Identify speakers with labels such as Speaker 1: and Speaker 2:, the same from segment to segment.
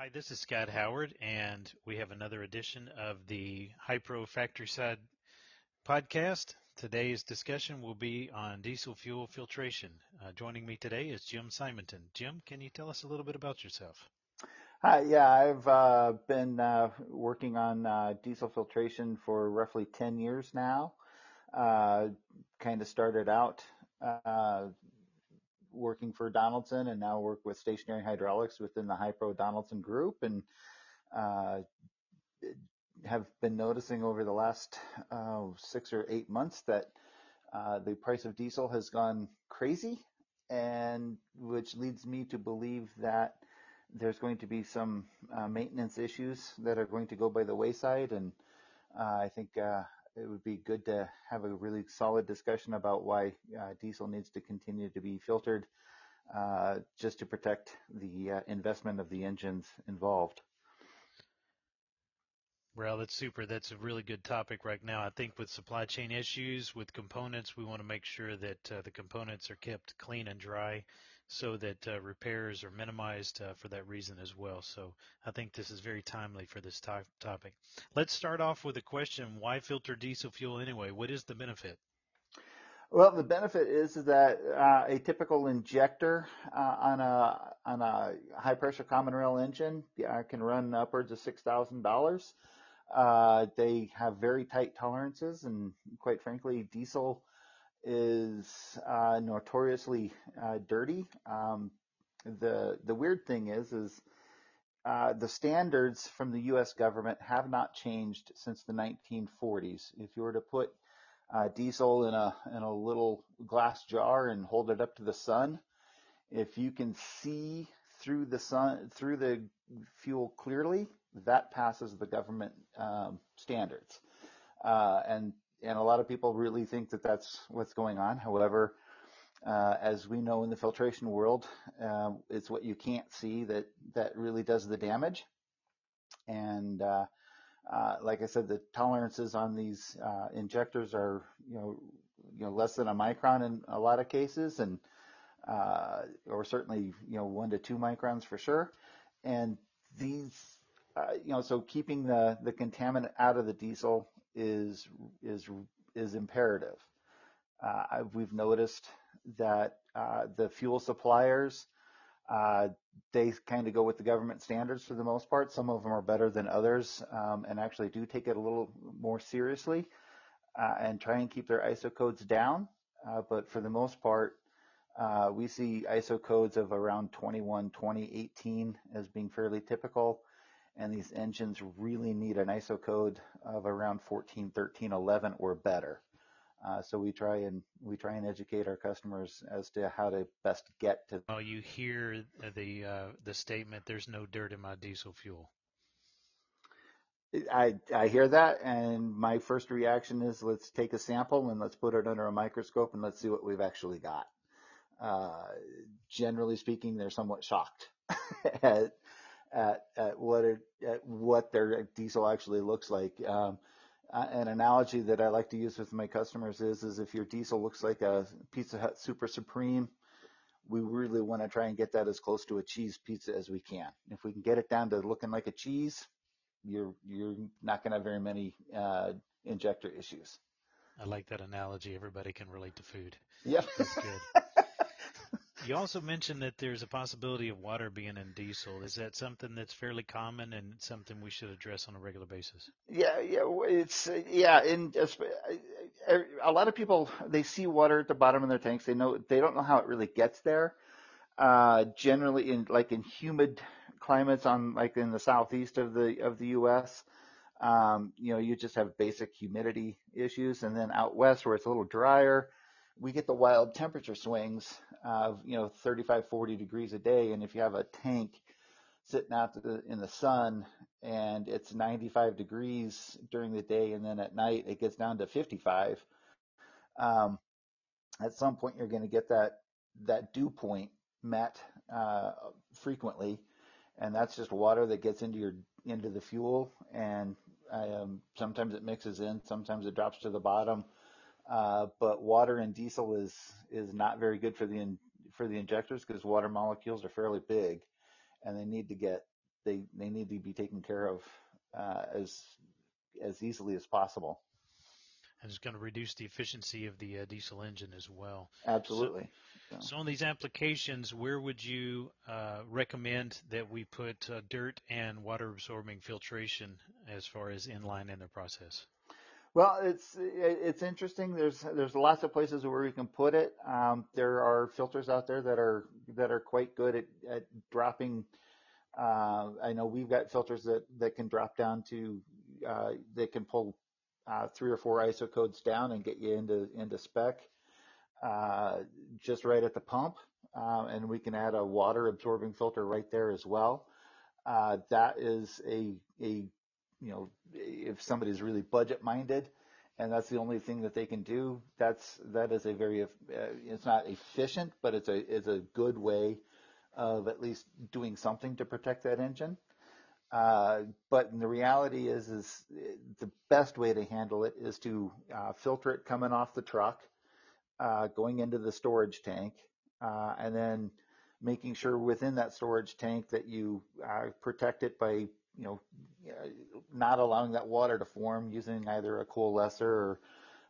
Speaker 1: Hi, this is Scott Howard, and we have another edition of the Hy-Pro Factory Side podcast. Today's discussion will be on diesel fuel filtration. Uh, joining me today is Jim Simonton. Jim, can you tell us a little bit about yourself?
Speaker 2: Hi, yeah, I've uh, been uh, working on uh, diesel filtration for roughly 10 years now. Uh, kind of started out uh, working for Donaldson and now work with stationary hydraulics within the Hy-Pro Donaldson group and uh, have been noticing over the last six or eight months that the price of diesel has gone crazy and which leads me to believe that there's going to be some uh, maintenance issues that are going to go by the wayside, and uh, I think uh, it would be good to have a really solid discussion about why uh, diesel needs to continue to be filtered, uh, just to protect the uh, investment of the engines involved.
Speaker 1: Well, that's super. That's a really good topic right now. I think with supply chain issues, with components, we want to make sure that the components are kept clean and dry so that uh, repairs are minimized uh, for that reason as well. So I think this is very timely for this to- topic. Let's start off with a question: Why filter diesel fuel anyway? What is the benefit?
Speaker 2: Well, the benefit is that uh, a typical injector uh, on a on a high pressure common rail engine uh, can run upwards of six thousand dollars. Uh, they have very tight tolerances, and quite frankly, diesel is uh, notoriously uh, dirty. Um, the the weird thing is is uh, the standards from the U.S. government have not changed since the 1940s. If you were to put uh, diesel in a in a little glass jar and hold it up to the sun, if you can see through the sun through the fuel clearly, that passes the government um, standards. Uh, and and a lot of people really think that that's what's going on. However, uh, as we know in the filtration world, uh, it's what you can't see that that really does the damage. And uh, uh like I said, the tolerances on these uh, injectors are you know you know less than a micron in a lot of cases, and uh, or certainly you know one to two microns for sure. And these you know so keeping the the contaminant out of the diesel is is is imperative. Uh, we've noticed that uh, the fuel suppliers uh, they kind of go with the government standards for the most part. Some of them are better than others, um, and actually do take it a little more seriously uh, and try and keep their ISO codes down. Uh, but for the most part, uh, we see ISO codes of around 21, 2018 as being fairly typical and these engines really need an ISO code of around 14, 13, 11 or better. Uh, so we try and we try and educate our customers as to how to best get to.
Speaker 1: Well, you hear the uh, the statement, "There's no dirt in my diesel fuel."
Speaker 2: I I hear that, and my first reaction is, let's take a sample and let's put it under a microscope and let's see what we've actually got. Uh, generally speaking, they're somewhat shocked at at, at what it, at what their diesel actually looks like. Um, an analogy that I like to use with my customers is, is if your diesel looks like a Pizza Hut Super Supreme, we really want to try and get that as close to a cheese pizza as we can. If we can get it down to looking like a cheese, you're you're not going to have very many uh, injector issues.
Speaker 1: I like that analogy. Everybody can relate to food.
Speaker 2: Yep.
Speaker 1: That's good. You also mentioned that there's a possibility of water being in diesel. Is that something that's fairly common and something we should address on a regular basis?
Speaker 2: Yeah, yeah, it's yeah, and a lot of people they see water at the bottom of their tanks. They know they don't know how it really gets there. Uh, generally, in like in humid climates, on like in the southeast of the of the U.S., um, you know, you just have basic humidity issues, and then out west where it's a little drier, we get the wild temperature swings of you know 35 40 degrees a day. And if you have a tank sitting out in the sun and it's 95 degrees during the day and then at night it gets down to 55 um, at some point you're going to get that that dew point met uh, frequently. And that's just water that gets into your into the fuel. And um, sometimes it mixes in sometimes it drops to the bottom but water and diesel is is not very good for the in, for the injectors because water molecules are fairly big, and they need to get they they need to be taken care of uh, as as easily as possible.
Speaker 1: And it's going to reduce the efficiency of the uh, diesel engine as well.
Speaker 2: Absolutely.
Speaker 1: So, so, on these applications, where would you uh, recommend that we put uh, dirt and water absorbing filtration as far as inline in the process?
Speaker 2: Well, it's it's interesting. There's there's lots of places where you can put it. Um, there are filters out there that are that are quite good at, at dropping. Uh, I know we've got filters that that can drop down to uh, they can pull uh, three or four ISO codes down and get you into into spec uh, just right at the pump, uh, and we can add a water absorbing filter right there as well. Uh, that is a a you know, if somebody's really budget minded and that's the only thing that they can do, that's, that is a very, uh, it's not efficient, but it's a, it's a good way of at least doing something to protect that engine. Uh, but the reality is, is the best way to handle it is to uh, filter it coming off the truck, uh, going into the storage tank, uh, and then making sure within that storage tank that you uh, protect it by you know, not allowing that water to form using either a coalescer or,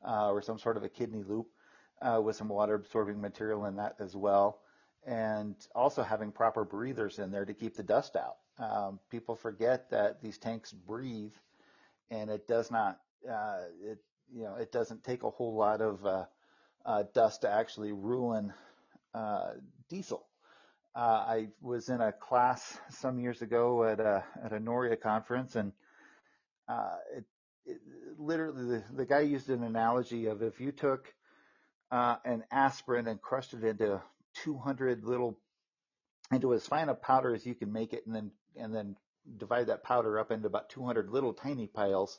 Speaker 2: uh, or some sort of a kidney loop uh, with some water absorbing material in that as well. And also having proper breathers in there to keep the dust out. Um, people forget that these tanks breathe and it does not, uh, it, you know, it doesn't take a whole lot of uh, uh, dust to actually ruin uh, diesel. Uh, I was in a class some years ago at a at a NORIA conference, and uh, it, it, literally the, the guy used an analogy of if you took uh, an aspirin and crushed it into 200 little into as fine a powder as you can make it, and then and then divide that powder up into about 200 little tiny piles,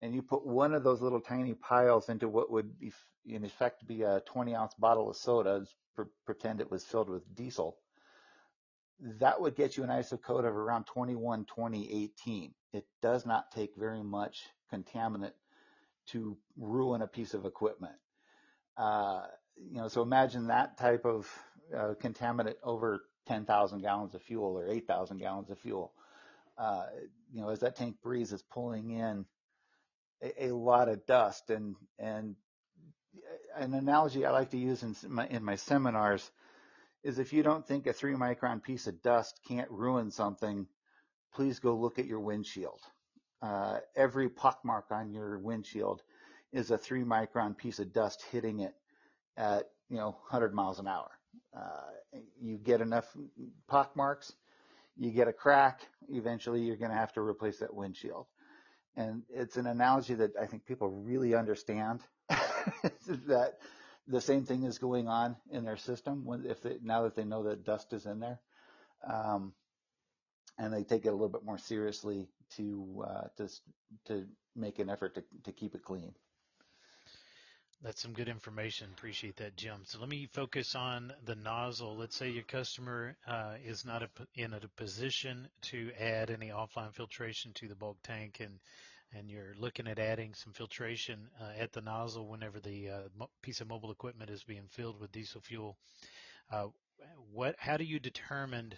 Speaker 2: and you put one of those little tiny piles into what would be, in effect be a 20 ounce bottle of soda, pretend it was filled with diesel that would get you an ISO code of around 21 2018. It does not take very much contaminant to ruin a piece of equipment. Uh, you know, so imagine that type of uh, contaminant over 10,000 gallons of fuel or 8,000 gallons of fuel. Uh, you know, as that tank breathes, it's pulling in a, a, lot of dust. And and an analogy I like to use in my, in my seminars is if you don't think a three micron piece of dust can't ruin something, please go look at your windshield. Uh, every pockmark on your windshield is a three micron piece of dust hitting it at you know 100 miles an hour. Uh, you get enough pockmarks, you get a crack, eventually you're going to have to replace that windshield. And it's an analogy that I think people really understand that the same thing is going on in their system when if they, now that they know that dust is in there, um, and they take it a little bit more seriously to uh, to to make an effort to to keep it clean.
Speaker 1: That's some good information. Appreciate that, Jim. So let me focus on the nozzle. Let's say your customer uh, is not a, in a position to add any offline filtration to the bulk tank and and you're looking at adding some filtration uh, at the nozzle whenever the uh, piece of mobile equipment is being filled with diesel fuel. Uh, what? How do you determine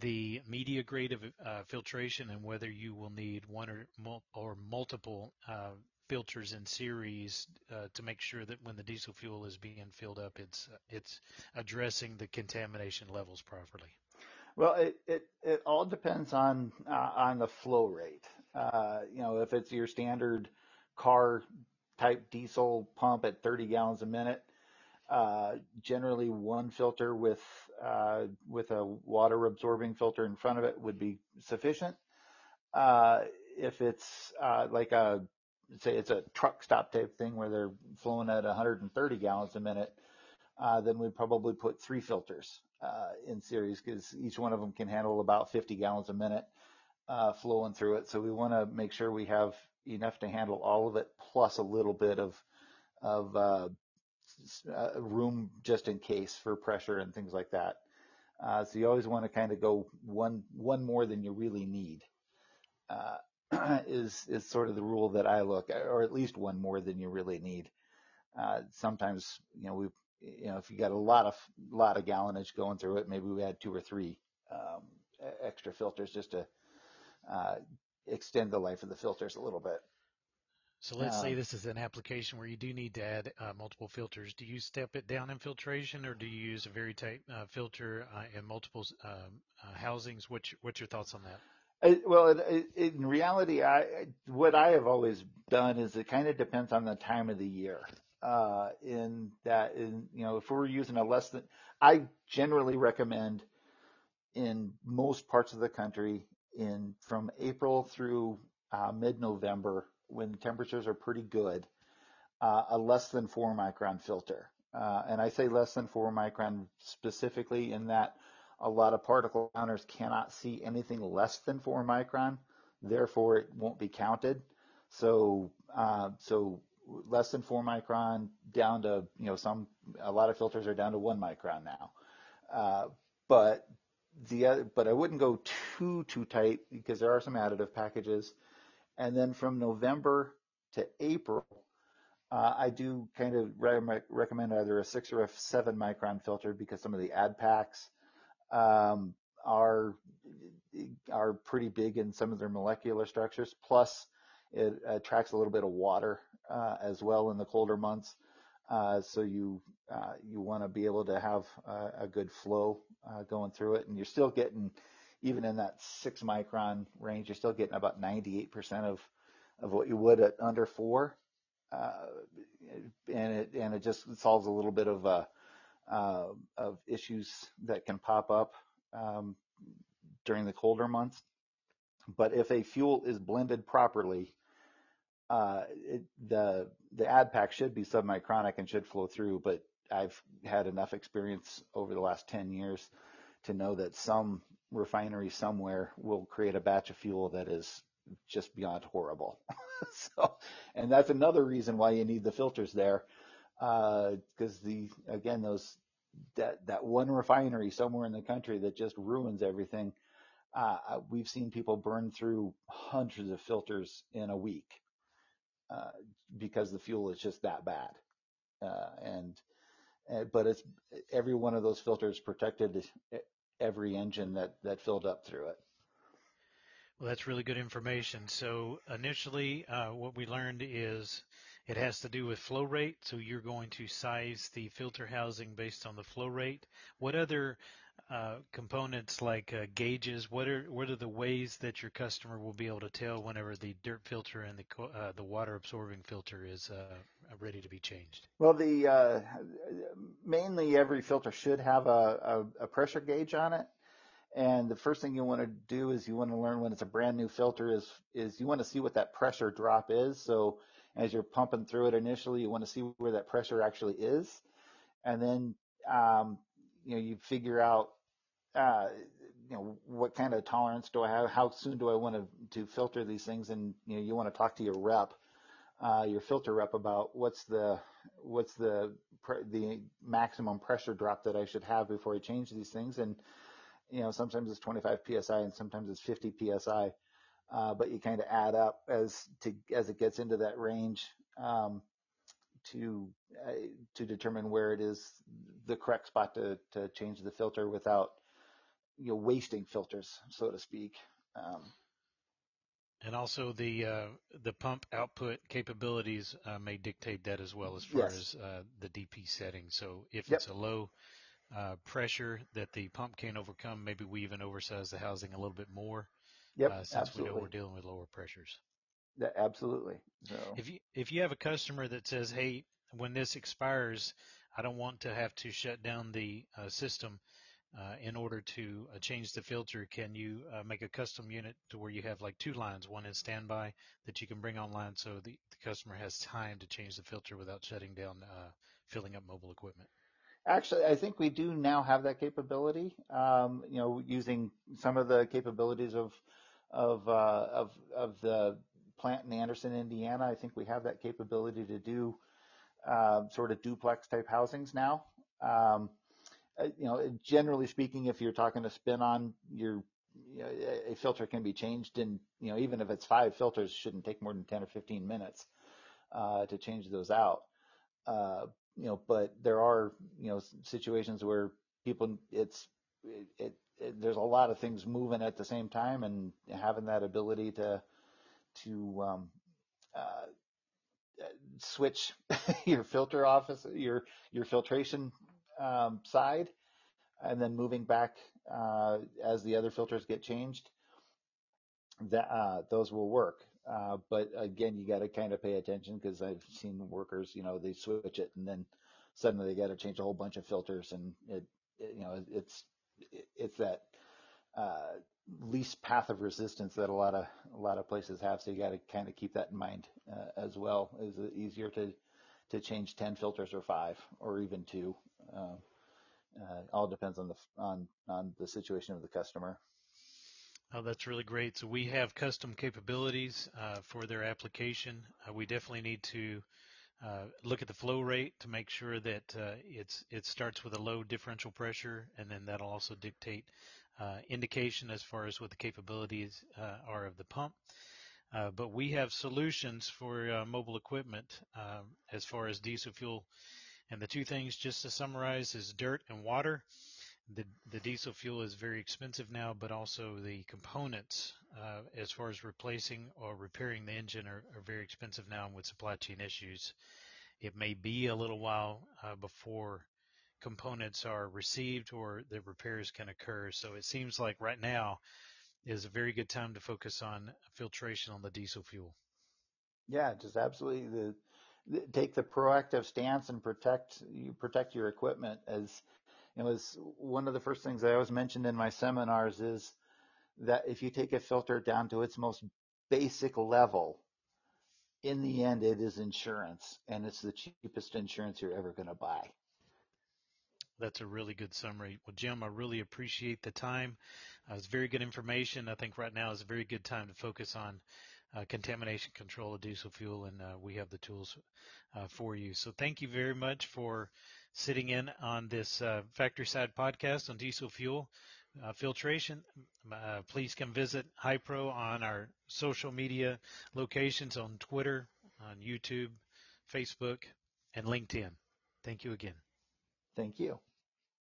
Speaker 1: the media grade of uh, filtration and whether you will need one or, mul- or multiple uh, filters in series uh, to make sure that when the diesel fuel is being filled up, it's it's addressing the contamination levels properly?
Speaker 2: Well, it, it, it all depends on on the flow rate. Uh, you know, if it's your standard car type diesel pump at 30 gallons a minute, uh, generally one filter with uh, with a water absorbing filter in front of it would be sufficient. Uh, if it's uh, like a say it's a truck stop type thing where they're flowing at 130 gallons a minute, uh, then we'd probably put three filters in series because each one of them can handle about 50 gallons a minute uh, flowing through it. So we want to make sure we have enough to handle all of it, plus a little bit of of uh, uh, room just in case for pressure and things like that. Uh, so you always want to kind of go one one more than you really need. Uh, is is sort of the rule that I look, at, or at least one more than you really need. Uh, sometimes you know we you know if you got a lot of lot of gallonage going through it, maybe we add two or three. Um, extra filters just to uh, extend the life of the filters a little bit.
Speaker 1: So let's um, say this is an application where you do need to add uh, multiple filters. Do you step it down in filtration, or do you use a very tight uh, filter uh, in multiple um, uh, housings? What's your, what's your thoughts on that?
Speaker 2: I, well, it, it, in reality, I what I have always done is it kind of depends on the time of the year. Uh, in that, in you know, if we're using a less than, I generally recommend in most parts of the country in from April through uh, mid-November when temperatures are pretty good, uh, a less than four micron filter. Uh, and I say less than four micron specifically in that a lot of particle counters cannot see anything less than four micron, therefore it won't be counted. So, uh, so less than four micron down to, you know, some, a lot of filters are down to one micron now. Uh, but the other, but I wouldn't go too, too tight because there are some additive packages. And then from November to April, uh, I do kind of re- recommend either a six or a seven micron filter because some of the ad packs um, are are pretty big in some of their molecular structures. Plus, it attracts a little bit of water uh, as well in the colder months. Uh, so you uh, you want to be able to have a, a good flow uh, going through it, and you're still getting even in that six micron range, you're still getting about 98% of of what you would at under four, uh, and it and it just solves a little bit of uh, uh, of issues that can pop up um, during the colder months. But if a fuel is blended properly, uh, it, the the ad pack should be submicronic and should flow through. But I've had enough experience over the last 10 years to know that some refinery somewhere will create a batch of fuel that is just beyond horrible. so, and that's another reason why you need the filters there, because uh, the again those that that one refinery somewhere in the country that just ruins everything. Uh, uh we've seen people burn through hundreds of filters in a week uh, because the fuel is just that bad, uh, and but it's every one of those filters protected every engine that, that filled up through it.
Speaker 1: Well, that's really good information. So initially, uh, what we learned is it has to do with flow rate. So you're going to size the filter housing based on the flow rate. What other uh, components like uh, gauges? What are what are the ways that your customer will be able to tell whenever the dirt filter and the uh, the water absorbing filter is uh, ready to be changed?
Speaker 2: Well, the uh, mainly every filter should have a, a, a, pressure gauge on it. And the first thing you want to do is you want to learn when it's a brand new filter is is you want to see what that pressure drop is. So as you're pumping through it initially, you want to see where that pressure actually is, and then um, you know you figure out uh, you know what kind of tolerance do I have? How soon do I want to to filter these things? And you know you want to talk to your rep uh, your filter rep about what's the what's the the maximum pressure drop that I should have before I change these things. And you know sometimes it's 25 psi and sometimes it's 50 psi, uh, but you kind of add up as to as it gets into that range um, to uh, to determine where it is the correct spot to to change the filter without you know wasting filters so to speak. Um,
Speaker 1: and also the uh, the pump output capabilities uh, may dictate that as well as far yes. as uh, the DP setting. So if yep. it's a low uh, pressure that the pump can't overcome, maybe we even oversize the housing a little bit more.
Speaker 2: Yep, uh, since absolutely.
Speaker 1: we know we're dealing with lower pressures.
Speaker 2: Yeah, absolutely.
Speaker 1: So. If you if you have a customer that says, "Hey, when this expires, I don't want to have to shut down the uh, system," in order to uh, change the filter, can you uh, make a custom unit to where you have like two lines, one in standby that you can bring online so the, the customer has time to change the filter without shutting down, uh, filling up mobile equipment?
Speaker 2: Actually, I think we do now have that capability. Um, you know, using some of the capabilities of of uh, of of the plant in Anderson, Indiana, I think we have that capability to do uh, sort of duplex type housings now. Um, uh, you know, generally speaking, if you're talking to spin on your you know, a filter can be changed in, you know, even if it's five filters, shouldn't take more than 10 or 15 minutes uh, to change those out. Uh, you know, but there are, you know, situations where people, it's it, it, it, there's a lot of things moving at the same time, and having that ability to to um, uh, switch your filter office, your your filtration um, side, and then moving back uh, as the other filters get changed. That uh, those will work. Uh, but again, you got to kind of pay attention because I've seen workers, you know, they switch it and then suddenly they got to change a whole bunch of filters, and it, it you know, it's it's that uh, least path of resistance that a lot of a lot of places have. So you got to kind of keep that in mind uh, as well. Is it easier to to change 10 filters or five or even two? Uh, uh, all depends on the on on the situation of the customer.
Speaker 1: Oh, that's really great. So we have custom capabilities uh, for their application. Uh, we definitely need to uh, look at the flow rate to make sure that uh, it's it starts with a low differential pressure, and then that'll also dictate uh, indication as far as what the capabilities are of the pump. but we have solutions for mobile equipment um, as far as diesel fuel, and the two things, just to summarize, is dirt and water the the diesel fuel is very expensive now, but also the components uh, as far as replacing or repairing the engine are, are, very expensive now And with supply chain issues. It may be a little while uh, before components are received or the repairs can occur. So it seems like right now is a very good time to focus on filtration on the diesel fuel.
Speaker 2: Yeah, just absolutely the, take the proactive stance and protect you protect your equipment as it was one of the first things I always mentioned in my seminars is that if you take a filter down to its most basic level, in the end, it is insurance, and it's the cheapest insurance you're ever going to buy.
Speaker 1: That's a really good summary. Well, Jim, I really appreciate the time. Uh, it's very good information. I think right now is a very good time to focus on uh, contamination control of diesel fuel, and uh, we have the tools uh, for you. So thank you very much for sitting in on this uh, factory side podcast on diesel fuel uh, filtration. Uh, please come visit Hy-Pro on our social media locations on Twitter, on YouTube, Facebook, and LinkedIn. Thank you again.
Speaker 2: Thank you.